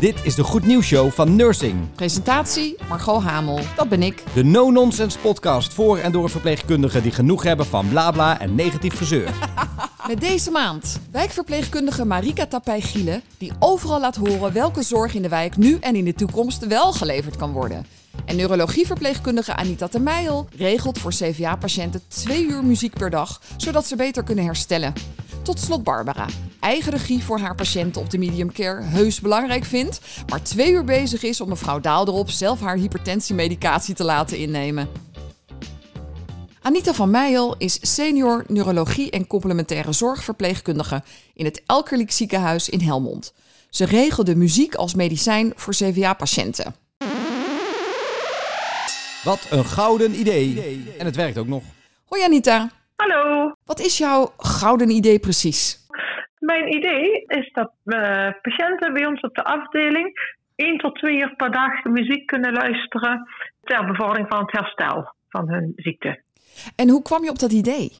Dit is de Goed Nieuws Show van Nursing. Presentatie Margot Hamel, dat ben ik. De no-nonsense podcast voor en door verpleegkundigen die genoeg hebben van blabla en negatief gezeur. Met deze maand wijkverpleegkundige Marika Tapij-Gielen... die overal laat horen welke zorg in de wijk nu en in de toekomst wel geleverd kan worden. En neurologieverpleegkundige Anita de Meijel regelt voor CVA-patiënten twee uur muziek per dag... zodat ze beter kunnen herstellen. Tot slot Barbara. Eigen regie voor haar patiënten op de medium care heus belangrijk vindt, maar twee uur bezig is om mevrouw Daalderop zelf haar hypertensiemedicatie te laten innemen. Anita van Meijel is senior neurologie en complementaire zorgverpleegkundige in het Elkerlijk ziekenhuis in Helmond. Ze regelde muziek als medicijn voor CVA-patiënten. Wat een gouden idee. En het werkt ook nog. Hoi Anita. Hallo. Wat is jouw gouden idee precies? Mijn idee is dat uh, patiënten bij ons op de afdeling één tot twee uur per dag muziek kunnen luisteren ter bevordering van het herstel van hun ziekte. En hoe kwam je op dat idee?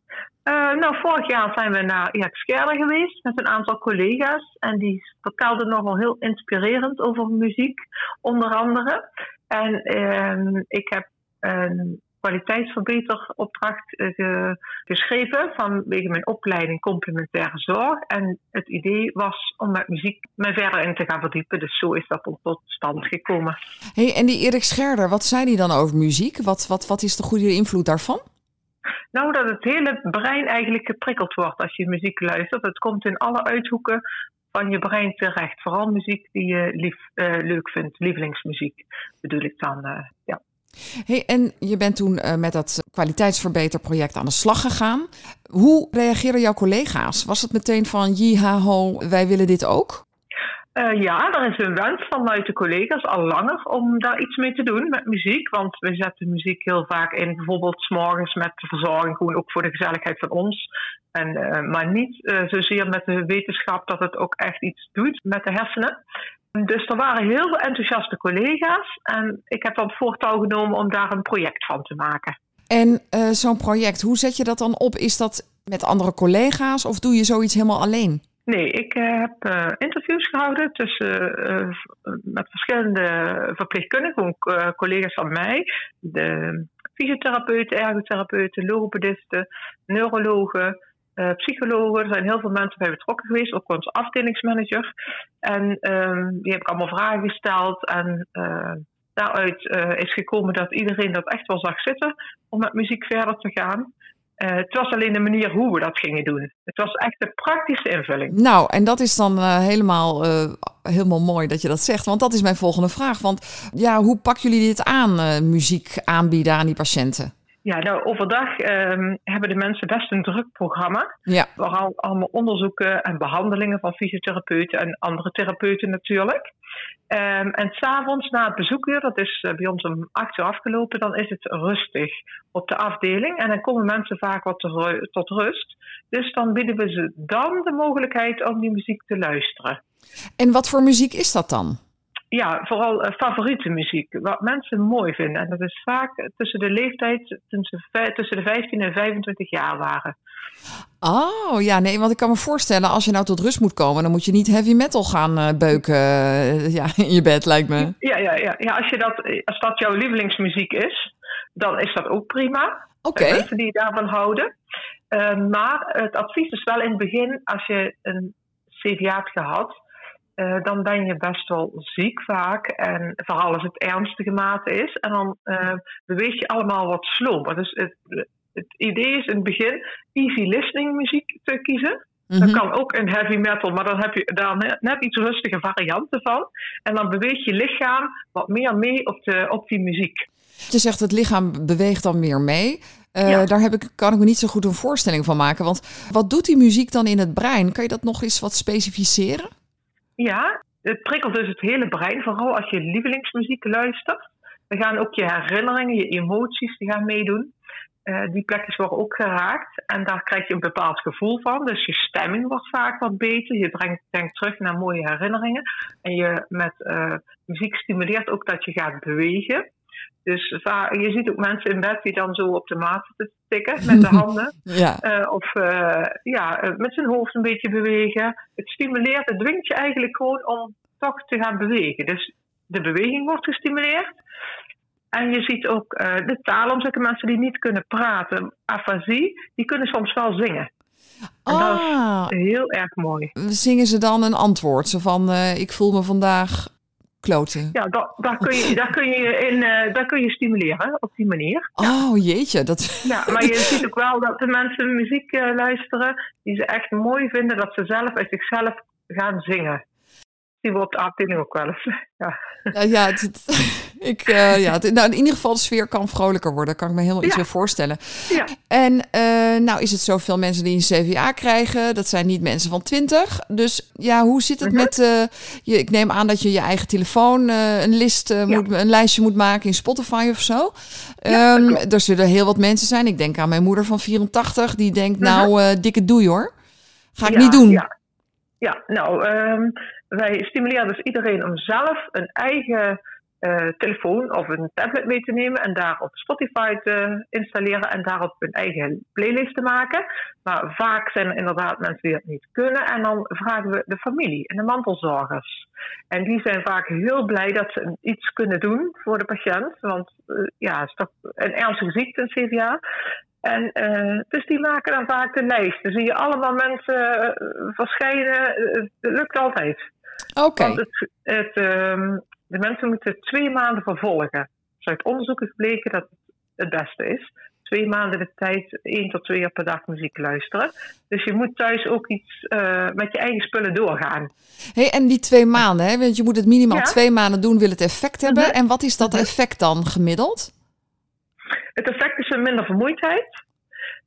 Uh, nou, vorig jaar zijn we naar Iakskerder geweest met een aantal collega's. En die vertelden nogal heel inspirerend over muziek, onder andere. En uh, ik heb een kwaliteitsverbeteropdracht uh, geschreven vanwege mijn opleiding complementaire zorg. En het idee was om met muziek me verder in te gaan verdiepen. Dus zo is dat tot stand gekomen. Hey, en die Erik Scherder, wat zei hij dan over muziek? Wat, wat, wat is de goede invloed daarvan? Nou, dat het hele brein eigenlijk geprikkeld wordt als je muziek luistert. Het komt in alle uithoeken van je brein terecht. Vooral muziek die je lief, uh, leuk vindt, lievelingsmuziek bedoel ik dan. Uh, ja. Hey, en je bent toen uh, met dat kwaliteitsverbeterproject aan de slag gegaan. Hoe reageerden jouw collega's? Was het meteen van, jihaho, wij willen dit ook? Uh, ja, er is een wens vanuit de collega's al langer om daar iets mee te doen met muziek. Want we zetten muziek heel vaak in, bijvoorbeeld s'morgens met de verzorging, gewoon ook voor de gezelligheid van ons. En, uh, maar niet uh, zozeer met de wetenschap dat het ook echt iets doet met de hersenen. Dus er waren heel veel enthousiaste collega's. En ik heb dan het voortouw genomen om daar een project van te maken. En zo'n project, hoe zet je dat dan op? Is dat met andere collega's of doe je zoiets helemaal alleen? Nee, ik uh, heb uh, interviews gehouden tussen, met verschillende verpleegkundigen, collega's van mij. De fysiotherapeuten, ergotherapeuten, logopedisten, neurologen, psychologen. Er zijn heel veel mensen bij betrokken geweest, ook onze afdelingsmanager. En ehm, die heb ik allemaal vragen gesteld. En daaruit is gekomen dat iedereen dat echt wel zag zitten om met muziek verder te gaan. Het was alleen de manier hoe we dat gingen doen. Het was echt de praktische invulling. Nou, en dat is dan helemaal, helemaal mooi dat je dat zegt. Want dat is mijn volgende vraag. Want ja, hoe pakken jullie dit aan, muziek aanbieden aan die patiënten? Ja, nou, overdag um, hebben de mensen best een druk programma. Ja. Vooral allemaal onderzoeken en behandelingen van fysiotherapeuten en andere therapeuten natuurlijk. Um, en s'avonds na het bezoekuur, dat is uh, bij ons om acht uur afgelopen, dan is het rustig op de afdeling. En dan komen mensen vaak wat te, tot rust. Dus dan bieden we ze dan de mogelijkheid om die muziek te luisteren. En wat voor muziek is dat dan? Ja, vooral uh, favoriete muziek. Wat mensen mooi vinden. En dat is vaak tussen de leeftijd tussen de 15 en 25 jaar waren. Oh ja, nee, want ik kan me voorstellen, als je nou tot rust moet komen, dan moet je niet heavy metal gaan uh, beuken uh, ja, in je bed, lijkt me. Ja, ja, ja. ja als, je dat, als dat jouw lievelingsmuziek is, dan is dat ook prima. Oké. Okay. Mensen die daarvan houden. Uh, maar het advies is wel in het begin, als je een CVA hebt gehad, uh, dan ben je best wel ziek vaak. En vooral als het ernstige mate is. En dan uh, beweeg je allemaal wat sloom. Dus het, het idee is in het begin easy listening muziek te kiezen. Mm -hmm. Dat kan ook een heavy metal, maar dan heb je daar net, net iets rustige varianten van. En dan beweegt je lichaam wat meer mee op, de, op die muziek. Je zegt het lichaam beweegt dan meer mee. Uh, ja. Daar heb ik, kan ik me niet zo goed een voorstelling van maken. Want wat doet die muziek dan in het brein? Kan je dat nog eens wat specificeren? Ja, het prikkelt dus het hele brein, vooral als je lievelingsmuziek luistert. Dan gaan ook je herinneringen, je emoties, die gaan meedoen. Uh, die plekjes worden ook geraakt en daar krijg je een bepaald gevoel van. Dus je stemming wordt vaak wat beter. Je brengt, denkt terug naar mooie herinneringen. En je met uh, muziek stimuleert ook dat je gaat bewegen. Dus je ziet ook mensen in bed die dan zo op de maat zitten tikken met de handen. ja. uh, of uh, ja, met zijn hoofd een beetje bewegen. Het stimuleert, het dwingt je eigenlijk gewoon om toch te gaan bewegen. Dus de beweging wordt gestimuleerd. En je ziet ook uh, de zulke mensen die niet kunnen praten, afasie, die kunnen soms wel zingen. En dat is ah. heel erg mooi. Zingen ze dan een antwoord? Zo van, uh, ik voel me vandaag kloten. Ja, daar, kun je, daar, kun je in, uh, daar kun je stimuleren op die manier. Oh jeetje. Dat... Ja, maar je ziet ook wel dat de mensen muziek uh, luisteren die ze echt mooi vinden, dat ze zelf uit zichzelf gaan zingen die de afdeling ook wel eens. Ja, ja, ja, ik, uh, ja nou, in ieder geval de sfeer kan vrolijker worden. Kan ik me helemaal iets meer voorstellen. Ja. En uh, nou is het zoveel mensen die een CVA krijgen. Dat zijn niet mensen van 20. Dus ja, hoe zit het mhm. met... Uh, je, ik neem aan dat je je eigen telefoon een, list, moet, een lijstje moet maken in Spotify of zo. Um, er zullen heel wat mensen zijn. Ik denk aan mijn moeder van 84. Die denkt, mhm. nou, dikke doei hoor. Ga ik niet doen. Ja, ja nou... Um, wij stimuleren dus iedereen om zelf een eigen uh, telefoon of een tablet mee te nemen en daarop Spotify te installeren en daarop een eigen playlist te maken. Maar vaak zijn er inderdaad mensen die dat niet kunnen en dan vragen we de familie en de mantelzorgers. En die zijn vaak heel blij dat ze iets kunnen doen voor de patiënt, want uh, ja, het is toch een ernstige ziekte, een CVA. En uh, dus die maken dan vaak de lijst. Dan zie je allemaal mensen verschijnen. Het lukt altijd. Oké. Het, het, um, de mensen moeten twee maanden vervolgen. Dus uit onderzoek is gebleken dat het het beste is. Twee maanden de tijd, één tot twee keer per dag muziek luisteren. Dus je moet thuis ook iets uh, met je eigen spullen doorgaan. Hey, en die twee maanden, hè? want je moet het minimaal twee maanden doen, wil het effect hebben. Mhm. En wat is dat mhm. effect dan gemiddeld? Het effect is een minder vermoeidheid.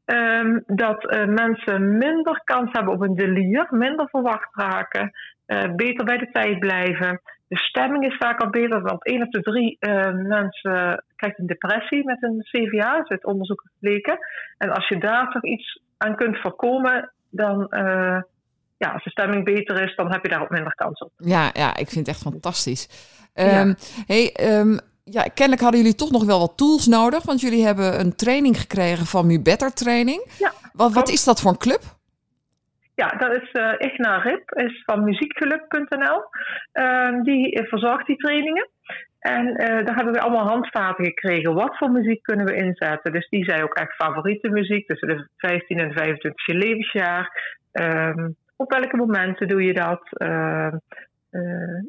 Um, dat uh, mensen minder kans hebben op een delier, minder verwacht raken, uh, beter bij de tijd blijven. De stemming is vaak al beter, want één op de drie uh, mensen krijgt een depressie met een CVA, is uit onderzoek gebleken. En als je daar toch iets aan kunt voorkomen, dan, uh, ja, als de stemming beter is, dan heb je daar ook minder kans op. Ja, ja ik vind het echt fantastisch. Um, hey, um, ja, kennelijk hadden jullie toch nog wel wat tools nodig, want jullie hebben een training gekregen van Mu Better Training. Ja, wat, wat is dat voor een club? Ja, dat is uh, Igna Rip, is van muziekgeluk.nl. Uh, die verzorgt die trainingen. En uh, daar hebben we allemaal handvaten gekregen. Wat voor muziek kunnen we inzetten? Dus die zei ook echt favoriete muziek tussen de 15 en 25 levensjaar. Um, op welke momenten doe je dat? Uh,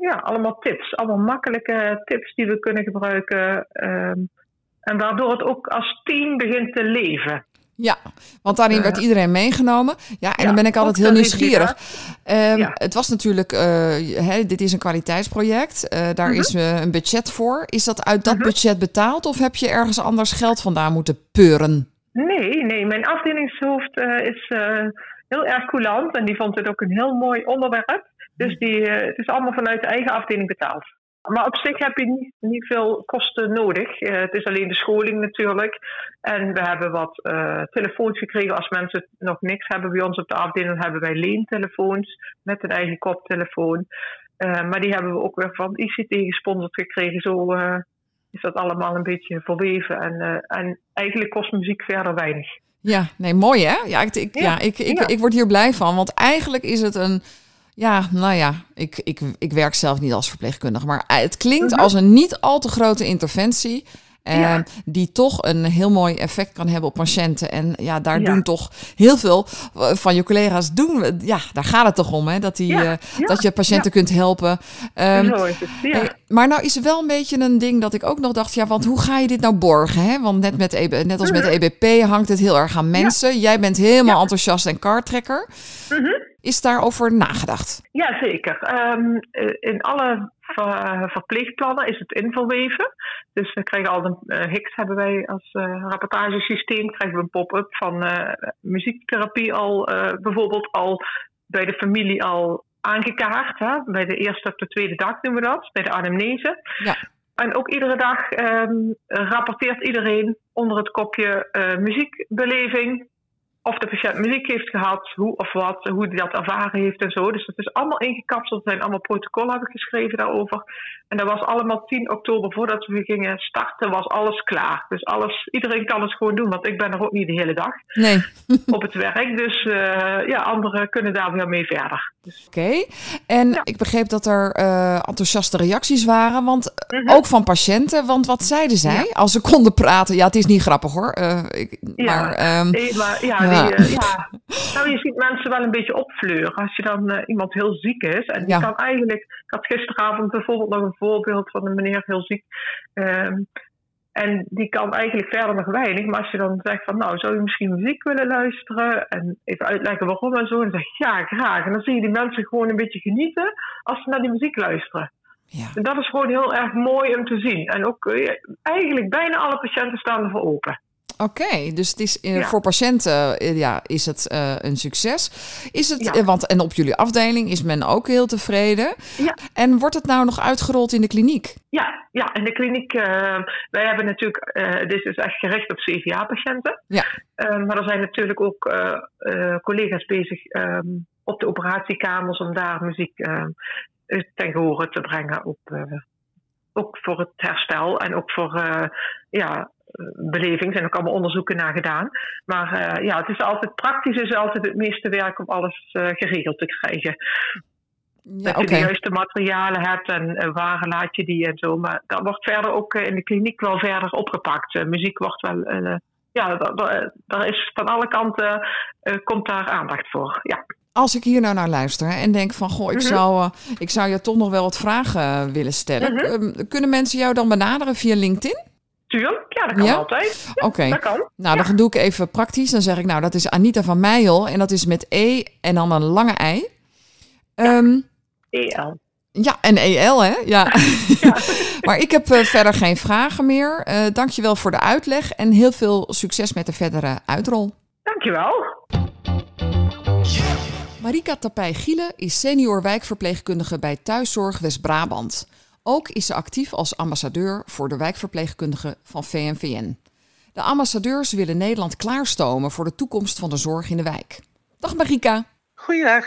ja, allemaal tips. Allemaal makkelijke tips die we kunnen gebruiken. En waardoor het ook als team begint te leven. Ja, want daarin werd iedereen meegenomen. Ja, en dan ben ik altijd heel nieuwsgierig. Um, Het was natuurlijk, uh, dit is een kwaliteitsproject. Uh, daar is uh, een budget voor. Is dat uit dat mhm. budget betaald of heb je ergens anders geld vandaan moeten peuren? Nee, nee. Mijn afdelingshoofd is heel erg coulant en die vond het ook een heel mooi onderwerp. Dus die, het is allemaal vanuit de eigen afdeling betaald. Maar op zich heb je niet, niet veel kosten nodig. Uh, het is alleen de scholing natuurlijk. En we hebben wat uh, telefoons gekregen. Als mensen nog niks hebben bij ons op de afdeling, hebben wij leentelefoons met een eigen koptelefoon. Uh, maar die hebben we ook weer van ICT gesponsord gekregen. Zo is dat allemaal een beetje verweven. En, en eigenlijk kost muziek verder weinig. Ja, nee, mooi hè? Ja, ik, ik ja, ik, ik, ik word hier blij van. Want eigenlijk is het een ja, nou ja, ik, ik, ik werk zelf niet als verpleegkundige, maar het klinkt mhm. als een niet al te grote interventie. Uh, Die toch een heel mooi effect kan hebben op patiënten. En ja, daar doen toch heel veel van je collega's doen. Ja, daar gaat het toch om, hè? Dat, die, uh, dat je patiënten kunt helpen. Um, maar nou is er wel een beetje een ding dat ik ook nog dacht, ja, want hoe ga je dit nou borgen? Hè? Want net, met EB, net als met de EBP hangt het heel erg aan mensen. Jij bent helemaal enthousiast en kartrekker. Mm -hmm. Is daarover nagedacht? Ja, zeker. Um, in alle verpleegplannen is het inverweven. Dus we krijgen al een uh, HIX hebben wij als uh, rapportagesysteem, krijgen we een pop-up van uh, muziektherapie al bijvoorbeeld al bij de familie al aangekaart. Hè? Bij de eerste of de tweede dag doen we dat, bij de anamnese. Ja. En ook iedere dag um, rapporteert iedereen onder het kopje muziekbeleving of de patiënt muziek heeft gehad, hoe of wat, hoe hij dat ervaren heeft en zo. Dus dat is allemaal ingekapseld. Er zijn allemaal protocollen heb ik geschreven daarover. En dat was allemaal 10 oktober voordat we gingen starten, was alles klaar. Dus alles, iedereen kan het gewoon doen, want ik ben er ook niet de hele dag Nee. op het werk. Dus eh, ja, anderen kunnen daar weer mee verder. Dus, Oké. En Ja. ik begreep dat er eh, enthousiaste reacties waren, want Mhm. ook van patiënten. Want wat zeiden zij als ze konden praten? Ja, het is niet grappig hoor. Eh, ik, Ja. Maar ehm, nee, maar ja, Ja. Die, eh, ja. Nou, je ziet mensen wel een beetje opfleuren als je dan eh, iemand heel ziek is. En die Ja. kan eigenlijk, ik had gisteravond bijvoorbeeld nog een voorbeeld van een meneer heel ziek. Ehm, en die kan eigenlijk verder nog weinig. Maar als je dan zegt van nou, zou je misschien muziek willen luisteren? En even uitleggen waarom en zo. En dan zeg je ja, graag. En dan zie je die mensen gewoon een beetje genieten als ze naar die muziek luisteren. ja. En dat is gewoon heel erg mooi om te zien. En ook eh, eigenlijk bijna alle patiënten staan ervoor open. Oké, dus het is, eh, Ja. voor patiënten eh, ja, is het eh, een succes. Is het, Ja. want, en op jullie afdeling is men ook heel tevreden. Ja. En wordt het nou nog uitgerold in de kliniek? Ja, ja, in de kliniek, eh, wij hebben natuurlijk, dit is echt gericht op CVA-patiënten. Ja. Eh, maar er zijn natuurlijk ook collega's bezig ehm, op de operatiekamers om daar muziek ten gehore te brengen. Op, ook voor het herstel en ook voor ja, beleving. Er zijn ook allemaal onderzoeken naar gedaan. Maar eh, ja, het is altijd praktisch, is altijd het meeste werk om alles eh, geregeld te krijgen. Ja, Dat je de juiste materialen hebt en eh, waar laat je die en zo. Maar dat wordt verder ook in de kliniek wel verder opgepakt. Muziek wordt wel. ja, da- da- daar is van alle kanten komt daar aandacht voor. Ja, Als ik hier nou naar luister en denk van, goh, ik, Mhm. zou, ik zou je toch nog wel wat vragen willen stellen. Mhm. Ehm, kunnen mensen jou dan benaderen via LinkedIn? Tuurlijk. Ja, dat kan Ja? altijd. Oké. Dat kan. Nou, dan doe ik even praktisch. Dan zeg ik, nou, dat is Anita van Meijel. En dat is met E en dan een lange ei. Ehm, EL. ja, en EL, hè? Ja. maar ik heb eh, verder geen vragen meer. Eh dankjewel voor de uitleg. En heel veel succes met de verdere uitrol. Dankjewel. Marika Tapij-Gielen is senior wijkverpleegkundige bij Thuiszorg West-Brabant. Ook is ze actief als ambassadeur voor de wijkverpleegkundigen van VNVN. De ambassadeurs willen Nederland klaarstomen voor de toekomst van de zorg in de wijk. Dag Marika. Goeiedag.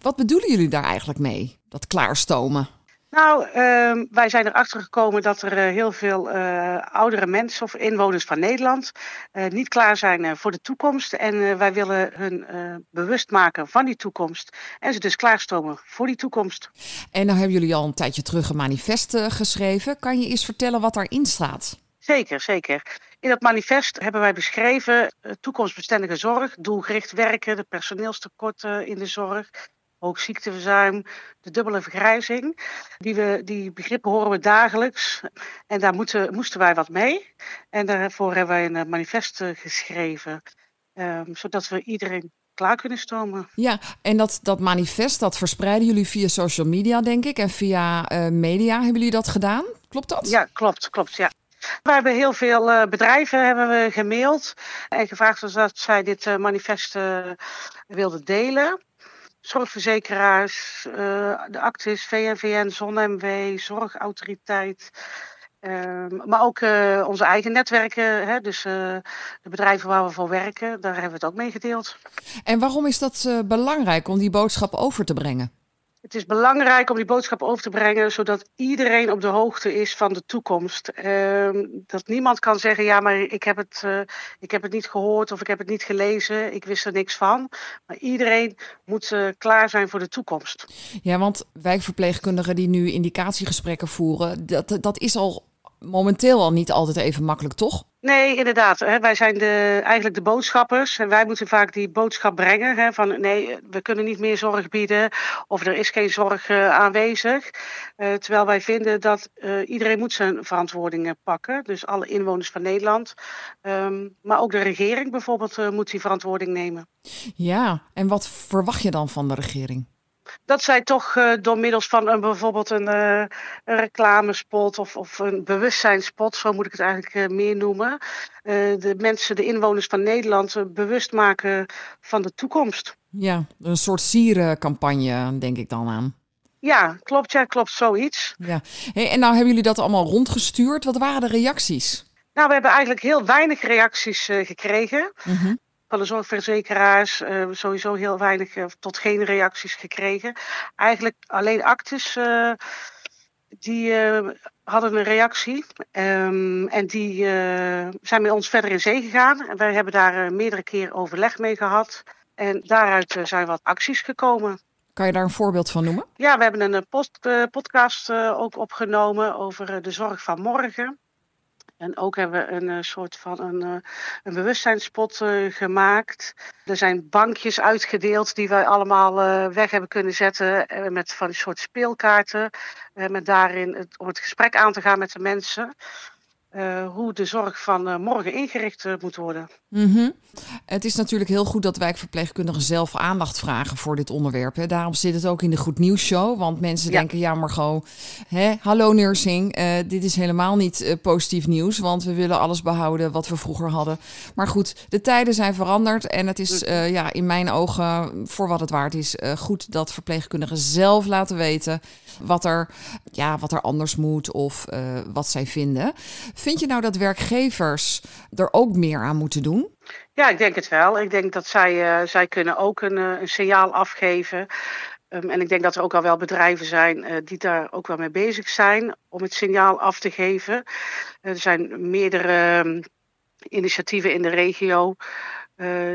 Wat bedoelen jullie daar eigenlijk mee? Dat klaarstomen? Nou, ehm, wij zijn erachter gekomen dat er eh, heel veel eh, oudere mensen of inwoners van Nederland eh, niet klaar zijn voor de toekomst. En wij willen hun bewust maken van die toekomst. En ze dus klaarstomen voor die toekomst. En nou hebben jullie al een tijdje terug een manifest geschreven. Kan je eens vertellen wat daarin staat? Zeker, zeker. In dat manifest hebben wij beschreven toekomstbestendige zorg, doelgericht werken, de personeelstekorten in de zorg, hoog ziekteverzuim, de dubbele vergrijzing. Die, we, die begrippen horen we dagelijks en daar moeten, moesten wij wat mee. En daarvoor hebben wij een eh, manifest eh, geschreven, ehm, zodat we iedereen klaar kunnen stomen. Ja, en dat, dat manifest, dat verspreiden jullie via social media, denk ik. En via eh, media hebben jullie dat gedaan? Klopt dat? Ja, klopt, klopt, ja. We hebben heel veel bedrijven hebben we gemaild en gevraagd of dat zij dit manifest wilden delen. Zorgverzekeraars, eh, de Actis, VNVN, ZonMW, Zorgautoriteit. ehm, maar ook eh, onze eigen netwerken, hè, dus eh, de bedrijven waar we voor werken, daar hebben we het ook mee gedeeld. En waarom is dat belangrijk om die boodschap over te brengen? Het is belangrijk om die boodschap over te brengen, zodat iedereen op de hoogte is van de toekomst. Ehm, dat niemand kan zeggen, ja, maar ik heb, het, eh, ik heb het niet gehoord of ik heb het niet gelezen, ik wist er niks van. Maar iedereen moet eh, klaar zijn voor de toekomst. Ja, want wijkverpleegkundigen die nu indicatiegesprekken voeren, dat, dat is al momenteel al niet altijd even makkelijk, toch? Nee, inderdaad. Hè, wij zijn de, eigenlijk de boodschappers. En wij moeten vaak die boodschap brengen. Hè, van nee, we kunnen niet meer zorg bieden. Of er is geen zorg eh, aanwezig. Eh, terwijl wij vinden dat eh, iedereen moet zijn verantwoordingen pakken. Dus alle inwoners van Nederland. Ehm, maar ook de regering bijvoorbeeld moet die verantwoording nemen. Ja, en wat verwacht je dan van de regering? Dat zij toch eh, door middels van een, bijvoorbeeld een, eh, een reclamespot of, of een bewustzijnspot, zo moet ik het eigenlijk eh, meer noemen, de mensen, de inwoners van Nederland bewust maken van de toekomst. Ja, een soort sierencampagne, denk ik dan aan. Ja, klopt, ja, klopt, zoiets. Ja. Hey, en nou hebben jullie dat allemaal rondgestuurd. Wat waren de reacties? Nou, we hebben eigenlijk heel weinig reacties gekregen. Mhm. Van de zorgverzekeraars. Uh, sowieso heel weinig tot geen reacties gekregen. Eigenlijk alleen actes die hadden een reactie. Um, en die zijn met ons verder in zee gegaan. En wij hebben daar meerdere keer overleg mee gehad. En daaruit zijn wat acties gekomen. Kan je daar een voorbeeld van noemen? Ja, we hebben een post, podcast ook opgenomen over de zorg van morgen. En ook hebben we een uh, soort van een, uh, een bewustzijnspot uh, gemaakt. Er zijn bankjes uitgedeeld die wij allemaal weg hebben kunnen zetten. met van een soort speelkaarten. met daarin het, om het gesprek aan te gaan met de mensen. Hoe de zorg van morgen ingericht moet worden. Mm Het is natuurlijk heel goed dat wijkverpleegkundigen zelf aandacht vragen voor dit onderwerp. Hè. Daarom zit het ook in de Goed Nieuws Show. Want mensen denken, ja Margot, hè, hallo nursing, dit is helemaal niet positief nieuws. Want we willen alles behouden wat we vroeger hadden. Maar goed, de tijden zijn veranderd. En het is uh, ja, in mijn ogen, voor wat het waard is, goed dat verpleegkundigen zelf laten weten wat er, ja, wat er anders moet of wat zij vinden. Vind je nou dat werkgevers er ook meer aan moeten doen? Ja, ik denk het wel. Ik denk dat zij, uh, zij kunnen ook een, uh, een signaal afgeven. Um, en ik denk dat er ook al wel bedrijven zijn uh, die daar ook wel mee bezig zijn om het signaal af te geven. er zijn meerdere um, initiatieven in de regio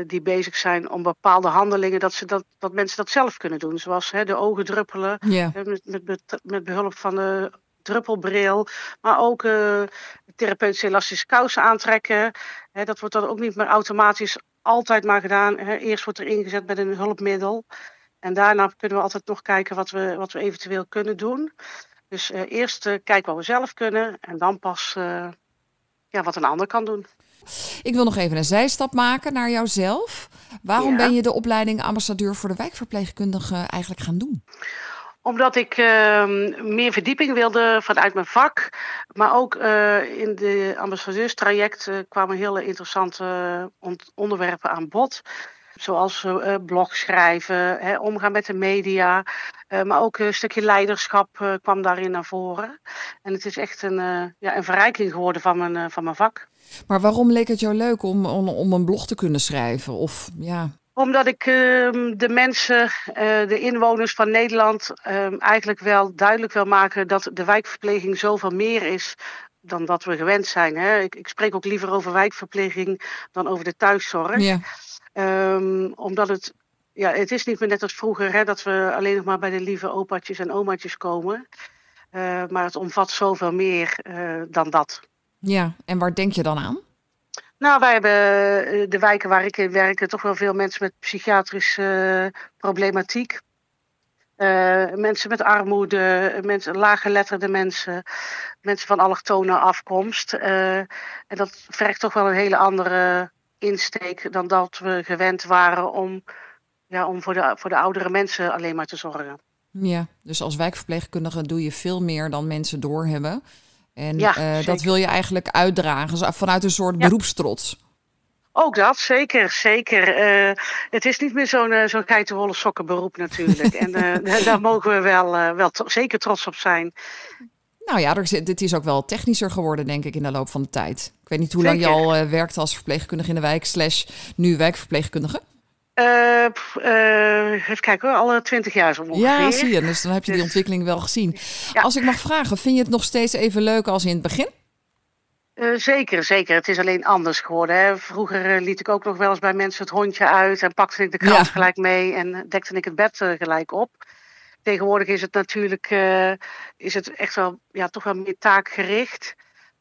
die bezig zijn om bepaalde handelingen, dat, ze dat, dat mensen dat zelf kunnen doen. Zoals hè, de ogen druppelen, yeah. met, met, met behulp van de druppelbril, maar ook uh, therapeutische elastische kousen aantrekken. dat wordt dan ook niet meer automatisch altijd maar gedaan. eerst wordt er ingezet met een hulpmiddel. En daarna kunnen we altijd nog kijken wat we, wat we eventueel kunnen doen. Dus uh, eerst uh, kijken wat we zelf kunnen en dan pas ja, wat een ander kan doen. Ik wil nog even een zijstap maken naar jouzelf. Waarom ja. ben je de opleiding ambassadeur voor de wijkverpleegkundige eigenlijk gaan doen? Omdat ik uh, meer verdieping wilde vanuit mijn vak. Maar ook uh, in de ambassadeurstraject uh, kwamen hele interessante onderwerpen aan bod. Zoals blog schrijven, omgaan met de media. maar ook een stukje leiderschap kwam daarin naar voren. En het is echt een, ja, een verrijking geworden van mijn, van mijn vak. Maar waarom leek het jou leuk om, om, om een blog te kunnen schrijven? Of ja, omdat ik uh, de mensen, uh, de inwoners van Nederland, uh, eigenlijk wel duidelijk wil maken dat de wijkverpleging zoveel meer is dan dat we gewend zijn. Hè. Ik, ik, spreek ook liever over wijkverpleging dan over de thuiszorg. Ja. Um, omdat het, ja, het is niet meer net als vroeger hè, dat we alleen nog maar bij de lieve opaatjes en omaatjes komen. Uh, maar het omvat zoveel meer dan dat. Ja, en waar denk je dan aan? Nou, wij hebben eh, de wijken waar ik in werk toch wel veel mensen met psychiatrische uh, problematiek. Mensen met armoede, mensen, laaggeletterde mensen, mensen van allochtone afkomst. En dat vergt toch wel een hele andere insteek dan dat we gewend waren om, ja, om voor, de, voor de oudere mensen alleen maar te zorgen. Ja, dus als wijkverpleegkundige doe je veel meer dan mensen doorhebben. En ja, uh, dat wil je eigenlijk uitdragen vanuit een soort ja. beroepstrots. Ook dat, zeker, zeker. Uh, het is niet meer zo'n uh, zo'n geitenwolle sokkenberoep natuurlijk. en daar mogen we wel, wel zeker trots op zijn. Nou ja, er, dit is ook wel technischer geworden, denk ik, in de loop van de tijd. Ik weet niet hoe lang je al werkt als verpleegkundige in de wijk, slash nu wijkverpleegkundige. Uh, uh, even kijken hoor, alle twintig jaar zo ongeveer. Ja, zie je. Dus dan heb je die ontwikkeling wel gezien. Ja. Als ik mag vragen, vind je het nog steeds even leuk als in het begin? Uh, zeker, zeker. Het is alleen anders geworden. Hè. Vroeger liet ik ook nog wel eens bij mensen het hondje uit en pakte ik de krant ja. gelijk mee en dekte ik het bed gelijk op. Tegenwoordig is het natuurlijk is het echt wel, ja, toch wel meer taakgericht.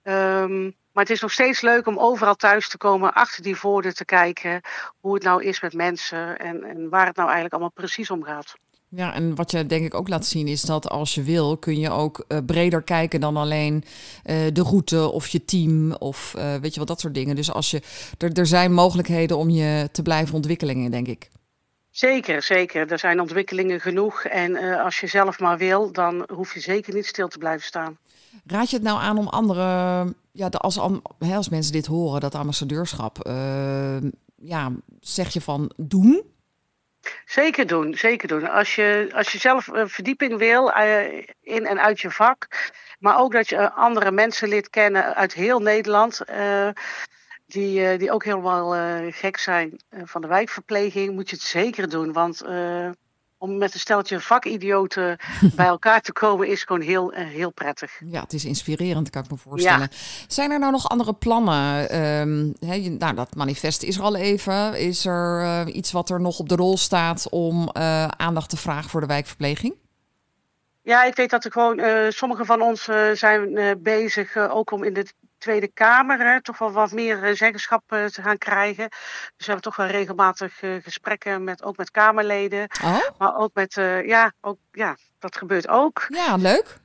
Um, maar het is nog steeds leuk om overal thuis te komen, achter die voordeur te kijken, hoe het nou is met mensen en, en waar het nou eigenlijk allemaal precies om gaat. Ja, en wat je denk ik ook laat zien is dat als je wil, kun je ook uh, breder kijken dan alleen uh, de route of je team of uh, weet je wat dat soort dingen. Dus als je, er, er zijn mogelijkheden om je te blijven ontwikkelen, denk ik. Zeker, zeker. Er zijn ontwikkelingen genoeg. En als je zelf maar wil, dan hoef je zeker niet stil te blijven staan. Raad je het nou aan om andere, ja, als, als mensen dit horen, dat ambassadeurschap, uh, ja, zeg je van doen? Zeker doen, zeker doen. Als je, als je zelf verdieping wil uh, in en uit je vak, maar ook dat je andere mensen leert kennen uit heel Nederland. Uh, die, eh, die ook helemaal eh, gek zijn eh, van de wijkverpleging, moet je het zeker doen. Want om met een steltje vakidioten bij elkaar te komen is gewoon heel, heel prettig. Ja, het is inspirerend, kan ik me voorstellen. Zijn er nou nog andere plannen? Je- nou, dat manifest is er al even. Is er iets wat er nog op de rol staat om aandacht te vragen voor de wijkverpleging? Ja, ik weet dat er gewoon, sommigen van ons zijn bezig ook om in de Tweede Kamer hè, toch wel wat meer eh, zeggenschap eh, te gaan krijgen. Dus we hebben toch wel regelmatig eh, gesprekken met, ook met Kamerleden. Oh, Maar ook met, ja, ook, ja, dat gebeurt ook. ja, leuk.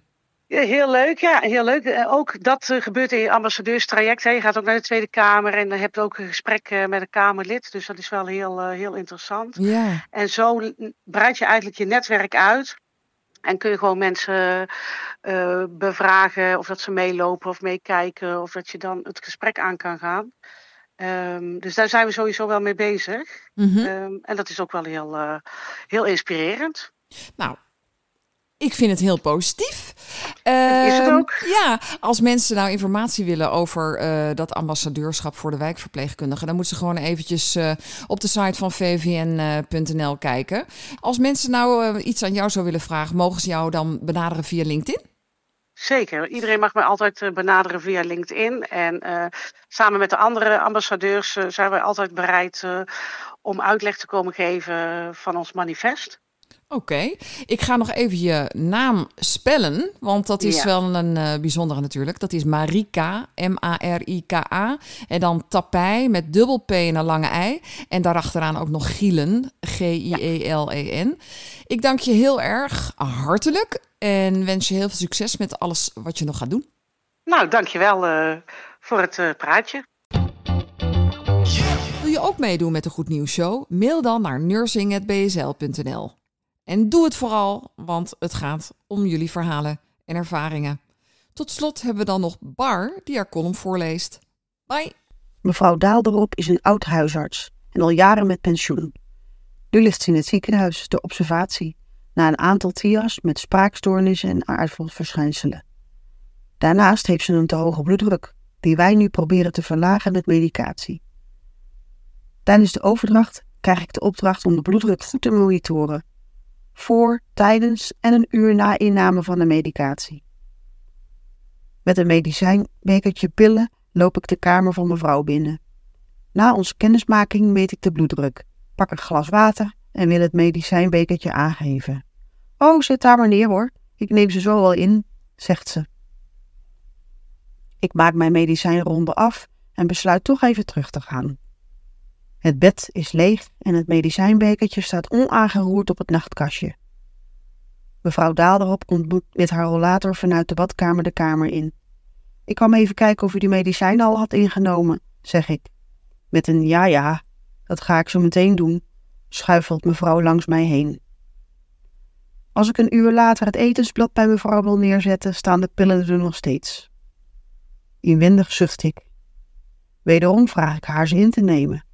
Ja, heel leuk, ja, heel leuk. Ook dat gebeurt in je ambassadeurstraject. Hè. Je gaat ook naar de Tweede Kamer en dan heb je ook een gesprek met een Kamerlid. Dus dat is wel heel, heel interessant. Ja, En zo breid je eigenlijk je netwerk uit. En kun je gewoon mensen eh, bevragen of dat ze meelopen of meekijken. Of dat je dan het gesprek aan kan gaan. Ehm, dus daar zijn we sowieso wel mee bezig. Mhm. Ehm, en dat is ook wel heel, eh, heel inspirerend. Nou, ik vind het heel positief. Is het Ehm, ook? Ja, als mensen nou informatie willen over eh, dat ambassadeurschap voor de wijkverpleegkundigen, dan moeten ze gewoon eventjes eh, op de site van vvn.nl kijken. Als mensen nou eh, iets aan jou zou willen vragen, mogen ze jou dan benaderen via LinkedIn? Zeker. Iedereen mag mij altijd eh, benaderen via LinkedIn. En eh, samen met de andere ambassadeurs eh, zijn wij altijd bereid eh, om uitleg te komen geven van ons manifest. Oké, ik ga nog even je naam spellen, want dat is Ja. wel een eh, bijzondere natuurlijk. Dat is Marika, M-A-R-I-K-A. En dan Tapij met dubbel P en een lange I. En daarachteraan ook nog Gielen, G-I-E-L-E-N. Ik dank je heel erg hartelijk en wens je heel veel succes met alles wat je nog gaat doen. Nou, dankjewel eh voor het eh, praatje. Wil je ook meedoen met de Goed Nieuws Show? Mail dan naar nursing.bsl.nl. En doe het vooral, want het gaat om jullie verhalen en ervaringen. Tot slot hebben we dan nog Bar, die haar column voorleest. Bye! Mevrouw Daalderop is een oud huisarts en al jaren met pensioen. Nu ligt ze in het ziekenhuis ter observatie na een aantal TIA's met spraakstoornissen en aardvalsverschijnselen. Daarnaast heeft ze een te hoge bloeddruk, die wij nu proberen te verlagen met medicatie. Tijdens de overdracht krijg ik de opdracht om de bloeddruk goed te monitoren, voor, tijdens en een uur na inname van de medicatie. Met een medicijnbekertje pillen loop ik de kamer van mevrouw binnen. Na onze kennismaking meet ik de bloeddruk, pak een glas water en wil het medicijnbekertje aangeven. Oh, zet daar maar neer hoor, ik neem ze zo wel in, zegt ze. Ik maak mijn medicijnronde af en besluit toch even terug te gaan. Het bed is leeg en het medicijnbekertje staat onaangeroerd op het nachtkastje. Mevrouw Daalderop komt met haar rollator vanuit de badkamer de kamer in. Ik kwam even kijken of u die medicijnen al had ingenomen, zeg ik. Met een ja ja, dat ga ik zo meteen doen, schuifelt mevrouw langs mij heen. Als ik een uur later het etensblad bij mevrouw wil neerzetten, staan de pillen er nog steeds. Inwendig zucht ik. Wederom vraag ik haar ze in te nemen.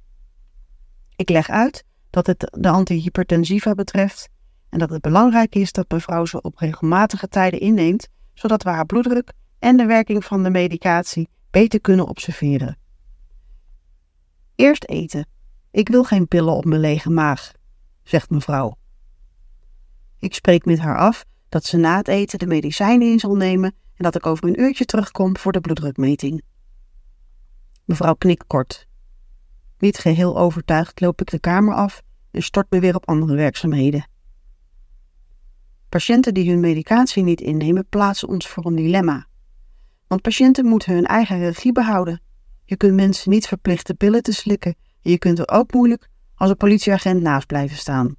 Ik leg uit dat het de antihypertensiva betreft en dat het belangrijk is dat mevrouw ze op regelmatige tijden inneemt, zodat we haar bloeddruk en de werking van de medicatie beter kunnen observeren. Eerst eten. Ik wil geen pillen op mijn lege maag, zegt mevrouw. Ik spreek met haar af dat ze na het eten de medicijnen in zal nemen en dat ik over een uurtje terugkom voor de bloeddrukmeting. Mevrouw knikt kort. Niet geheel overtuigd loop ik de kamer af en stort me weer op andere werkzaamheden. Patiënten die hun medicatie niet innemen plaatsen ons voor een dilemma. Want patiënten moeten hun eigen regie behouden. Je kunt mensen niet verplichten pillen te slikken en je kunt er ook moeilijk als een politieagent naast blijven staan.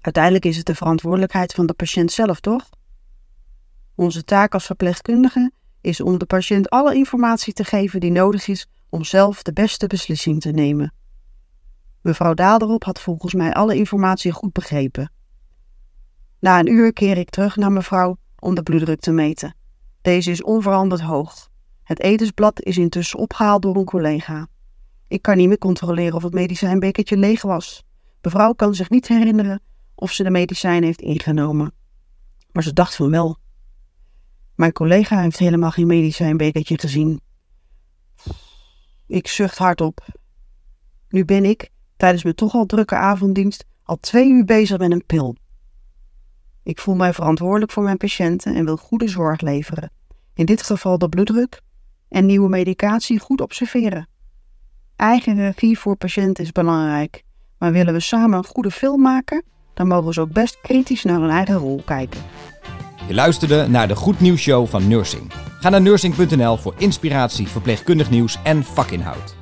Uiteindelijk is het de verantwoordelijkheid van de patiënt zelf, toch? Onze taak als verpleegkundige is om de patiënt alle informatie te geven die nodig is om zelf de beste beslissing te nemen. Mevrouw Daalderop had volgens mij alle informatie goed begrepen. Na een uur keer ik terug naar mevrouw om de bloeddruk te meten. Deze is onveranderd hoog. Het etensblad is intussen opgehaald door een collega. Ik kan niet meer controleren of het medicijnbekertje leeg was. Mevrouw kan zich niet herinneren of ze de medicijn heeft ingenomen. Maar ze dacht van wel. Mijn collega heeft helemaal geen medicijnbekertje gezien. Ik zucht hardop. Nu ben ik, tijdens mijn toch al drukke avonddienst, al twee uur bezig met een pil. Ik voel mij verantwoordelijk voor mijn patiënten en wil goede zorg leveren. In dit geval de bloeddruk en nieuwe medicatie goed observeren. Eigen regie voor patiënten is belangrijk, maar willen we samen een goede film maken, dan mogen ze ook best kritisch naar hun eigen rol kijken. Je luisterde naar de Goed Nieuws Show van Nursing. Ga naar nursing.nl voor inspiratie, verpleegkundig nieuws en vakinhoud.